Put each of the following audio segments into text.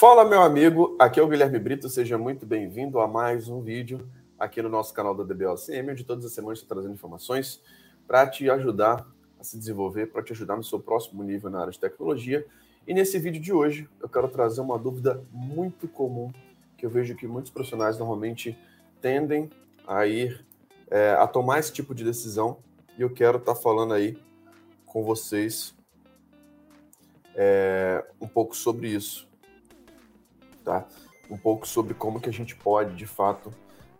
Fala, meu amigo, aqui é o Guilherme Brito, seja muito bem-vindo a mais um vídeo aqui no nosso canal da DBOCM, onde todas as semanas estou trazendo informações para te ajudar a se desenvolver, para te ajudar no seu próximo nível na área de tecnologia. E nesse vídeo de hoje, eu quero trazer uma dúvida muito comum que eu vejo que muitos profissionais normalmente tendem a ir é, a tomar esse tipo de decisão. E eu quero estar tá falando aí com vocês é, um pouco sobre isso, tá? Um pouco sobre como que a gente pode, de fato,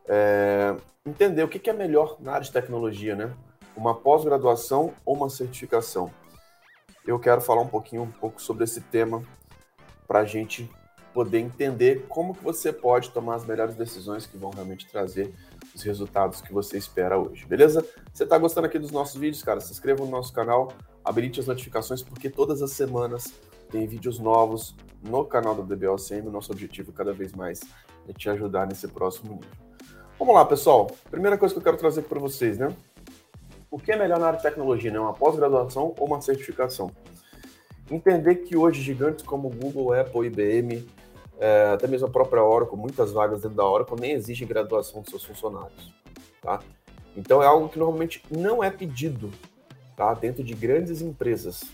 é, entender o que, que é melhor na área de tecnologia, né? Uma pós-graduação ou uma certificação? Eu quero falar um pouquinho, um pouco sobre esse tema para a gente poder entender como que você pode tomar as melhores decisões que vão realmente trazer os resultados que você espera hoje, beleza? Você está gostando aqui dos nossos vídeos, cara? Se inscreva no nosso canal, habilite as notificações, porque todas as semanas tem vídeos novos no canal do DBOCM. Nosso objetivo cada vez mais é te ajudar nesse próximo nível. Vamos lá, pessoal. Primeira coisa que eu quero trazer para vocês, né? O que é melhor na área de tecnologia, né? Uma pós-graduação ou uma certificação? Entender que hoje gigantes como Google, Apple, IBM, é, até mesmo a própria Oracle, muitas vagas dentro da Oracle nem exigem graduação dos seus funcionários, tá? Então é algo que normalmente não é pedido, tá? Dentro de grandes empresas.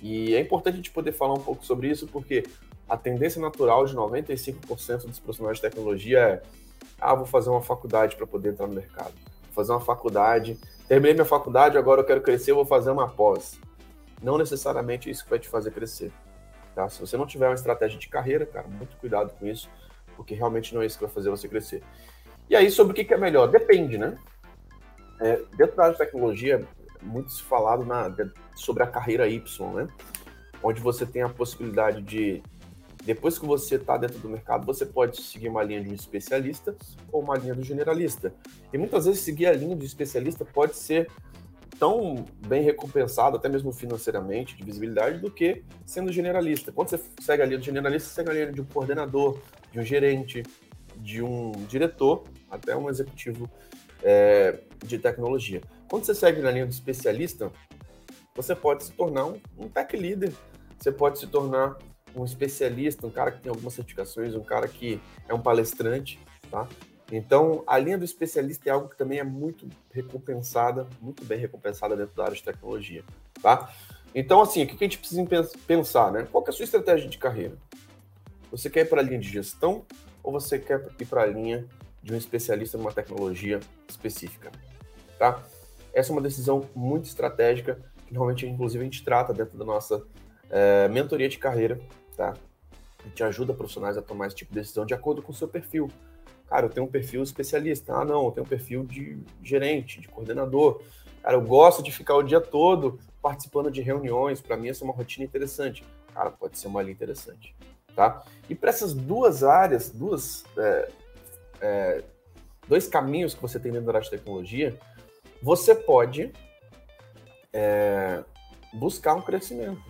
E é importante a gente poder falar um pouco sobre isso, porque a tendência natural de 95% dos profissionais de tecnologia é: ah, vou fazer uma faculdade para poder entrar no mercado. Vou fazer uma faculdade, terminei minha faculdade, agora eu quero crescer, eu vou fazer uma pós. Não necessariamente isso que vai te fazer crescer. Tá? Se você não tiver uma estratégia de carreira, cara, muito cuidado com isso, porque realmente não é isso que vai fazer você crescer. E aí, sobre o que é melhor? Depende, né? É, dentro da área de tecnologia, muito se falado na, sobre a carreira Y, né? Onde você tem a possibilidade de, depois que você está dentro do mercado, você pode seguir uma linha de um especialista ou uma linha do generalista. E muitas vezes seguir a linha de especialista pode ser tão bem recompensado, até mesmo financeiramente, de visibilidade, do que sendo generalista. Quando você segue a linha do generalista, você segue a linha de um coordenador, de um gerente, de um diretor, até um executivo é, de tecnologia. Quando você segue na linha do especialista, você pode se tornar um, um tech leader, você pode se tornar um especialista, um cara que tem algumas certificações, um cara que é um palestrante, tá? Então, a linha do especialista é algo que também é muito recompensada, muito bem recompensada dentro da área de tecnologia, tá? Então, assim, o que a gente precisa pensar, né? Qual é a sua estratégia de carreira? Você quer ir para a linha de gestão ou você quer ir para a linha de um especialista numa tecnologia específica, tá? Essa é uma decisão muito estratégica, que normalmente, inclusive, a gente trata dentro da nossa é, mentoria de carreira, tá? A gente ajuda profissionais a tomar esse tipo de decisão de acordo com o seu perfil. Cara, eu tenho um perfil especialista. Ah, não, eu tenho um perfil de gerente, de coordenador. Cara, eu gosto de ficar o dia todo participando de reuniões. Para mim, essa é uma rotina interessante. Cara, pode ser uma linha interessante, tá? E para essas duas áreas, duas, é, é, dois caminhos que você tem dentro da tecnologia, você pode é, buscar um crescimento.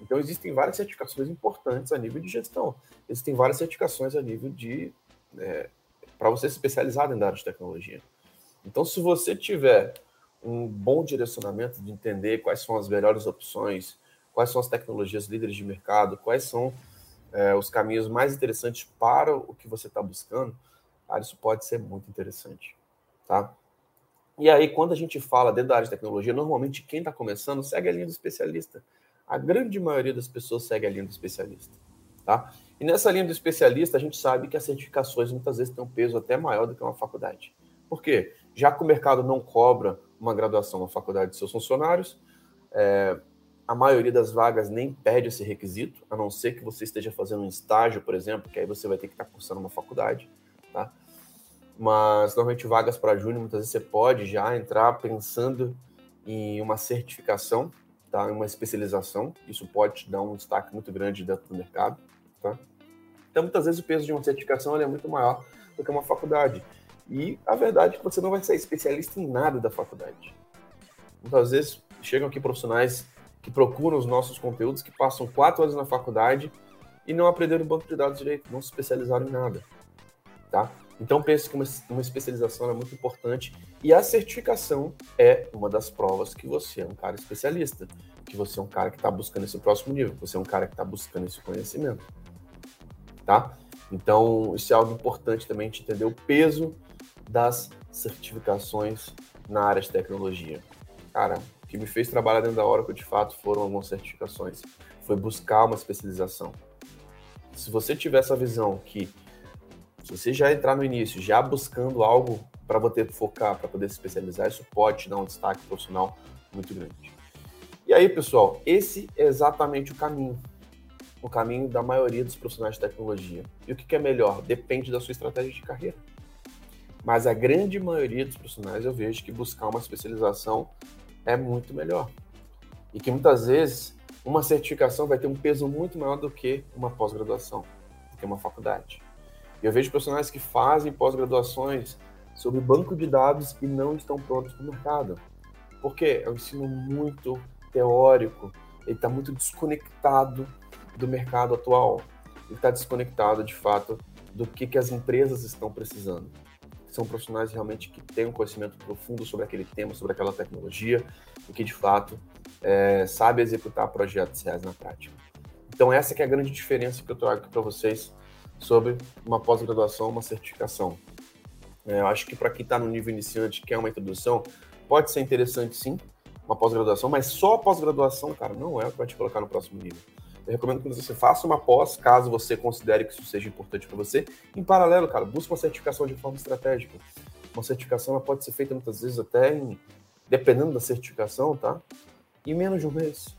Então, existem várias certificações importantes a nível de gestão. Existem várias certificações a nível de é, para você se especializar dentro da área de tecnologia. Então, se você tiver um bom direcionamento de entender quais são as melhores opções, quais são as tecnologias líderes de mercado, quais são é, os caminhos mais interessantes para o que você está buscando, cara, isso pode ser muito interessante, tá? E aí, quando a gente fala dentro da área de tecnologia, normalmente quem está começando segue a linha do especialista. A grande maioria das pessoas segue a linha do especialista, tá? E nessa linha do especialista, a gente sabe que as certificações muitas vezes têm um peso até maior do que uma faculdade. Por quê? Já que o mercado não cobra uma graduação na faculdade de seus funcionários, é, a maioria das vagas nem pede esse requisito, a não ser que você esteja fazendo um estágio, por exemplo, que aí você vai ter que estar cursando uma faculdade, tá? Mas normalmente vagas para júnior, muitas vezes você pode já entrar pensando em uma certificação, tá? Uma especialização, isso pode te dar um destaque muito grande dentro do mercado, tá? Então, muitas vezes o peso de uma certificação é muito maior do que uma faculdade. E a verdade é que você não vai ser especialista em nada da faculdade. Muitas vezes chegam aqui profissionais que procuram os nossos conteúdos, que passam quatro anos na faculdade e não aprenderam banco de dados direito, não se especializaram em nada. Tá? Então pense que uma, uma especialização é muito importante e a certificação é uma das provas que você é um cara especialista, que você é um cara que está buscando esse próximo nível, que você é um cara que está buscando esse conhecimento. tá? Então, isso é algo importante também de entender o peso das certificações na área de tecnologia. Cara, o que me fez trabalhar dentro da Oracle, de fato, foram algumas certificações. Foi buscar uma especialização. Se você tiver essa visão que, se você já entrar no início, já buscando algo para você focar, para poder se especializar, isso pode dar um destaque profissional muito grande. E aí, pessoal, esse é exatamente o caminho. O caminho da maioria dos profissionais de tecnologia. E o que é melhor? Depende da sua estratégia de carreira. Mas a grande maioria dos profissionais eu vejo que buscar uma especialização é muito melhor. E que muitas vezes uma certificação vai ter um peso muito maior do que uma pós-graduação, do que uma faculdade. Eu vejo profissionais que fazem pós-graduações sobre banco de dados e não estão prontos para o mercado. Porque é um ensino muito teórico, ele está muito desconectado do mercado atual. Ele está desconectado, de fato, do que, que as empresas estão precisando são profissionais realmente que têm um conhecimento profundo sobre aquele tema, sobre aquela tecnologia, e que de fato é, sabe executar projetos reais na prática. Então essa que é a grande diferença que eu trago aqui para vocês sobre uma pós-graduação, uma certificação. É, eu acho que para quem está no nível iniciante, que é uma introdução, pode ser interessante sim, uma pós-graduação, mas só a pós-graduação, cara, não é o que vai te colocar no próximo nível. Eu recomendo que você faça uma pós, caso você considere que isso seja importante para você. Em paralelo, cara, busque uma certificação de forma estratégica. Uma certificação ela pode ser feita muitas vezes até em, dependendo da certificação, tá? Em menos de um mês,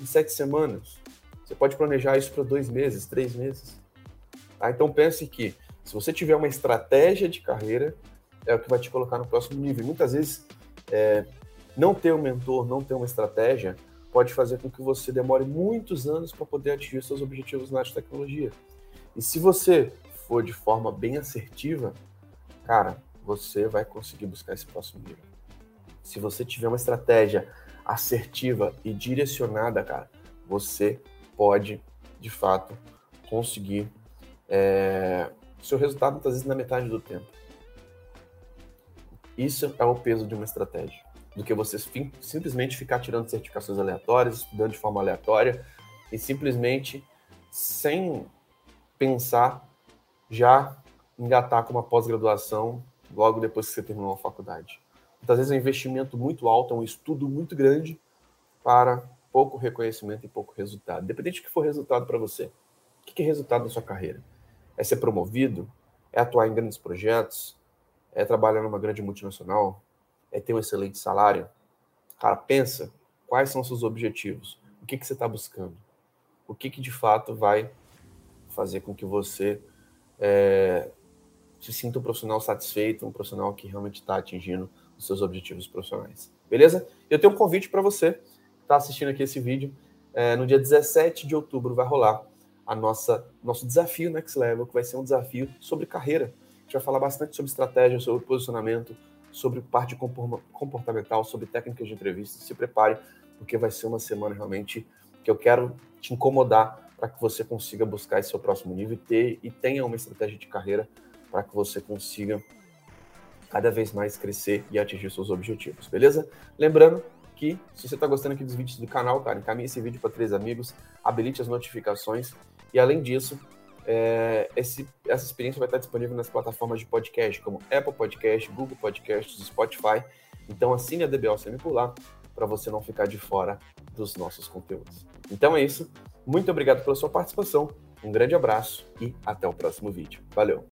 em sete semanas. Você pode planejar isso para dois meses, três meses. Tá? Então pense que se você tiver uma estratégia de carreira, é o que vai te colocar no próximo nível. muitas vezes, é, não ter um mentor, não ter uma estratégia, pode fazer com que você demore muitos anos para poder atingir seus objetivos na área de tecnologia. E se você for de forma bem assertiva, cara, você vai conseguir buscar esse próximo nível. Se você tiver uma estratégia assertiva e direcionada, cara, você pode, de fato, conseguir é, seu resultado muitas vezes na metade do tempo. Isso é o peso de uma estratégia do que você simplesmente ficar tirando certificações aleatórias, estudando de forma aleatória e simplesmente sem pensar já engatar com uma pós-graduação logo depois que você terminou a faculdade. Muitas vezes é um investimento muito alto, é um estudo muito grande para pouco reconhecimento e pouco resultado. Independente do que for resultado para você. O que é resultado da sua carreira? É ser promovido? É atuar em grandes projetos? É trabalhar numa grande multinacional? é ter um excelente salário, cara, pensa quais são seus objetivos, o que, que você está buscando, o que, que de fato vai fazer com que você é, se sinta um profissional satisfeito, um profissional que realmente está atingindo os seus objetivos profissionais. Beleza? Eu tenho um convite para você que está assistindo aqui esse vídeo. É, no dia 17 de outubro vai rolar a nossa nosso desafio Next Level, que vai ser um desafio sobre carreira. A gente vai falar bastante sobre estratégia, sobre posicionamento, sobre parte comportamental, sobre técnicas de entrevista. Se prepare, porque vai ser uma semana realmente que eu quero te incomodar para que você consiga buscar esse seu próximo nível e, ter, e tenha uma estratégia de carreira para que você consiga cada vez mais crescer e atingir seus objetivos, beleza? Lembrando que se você está gostando aqui dos vídeos do canal, cara, encaminhe esse vídeo para três amigos, habilite as notificações e além disso, é, esse, essa experiência vai estar disponível nas plataformas de podcast, como Apple Podcast, Google Podcasts, Spotify. Então assine a sempre por para você não ficar de fora dos nossos conteúdos. Então é isso. Muito obrigado pela sua participação. Um grande abraço e até o próximo vídeo. Valeu!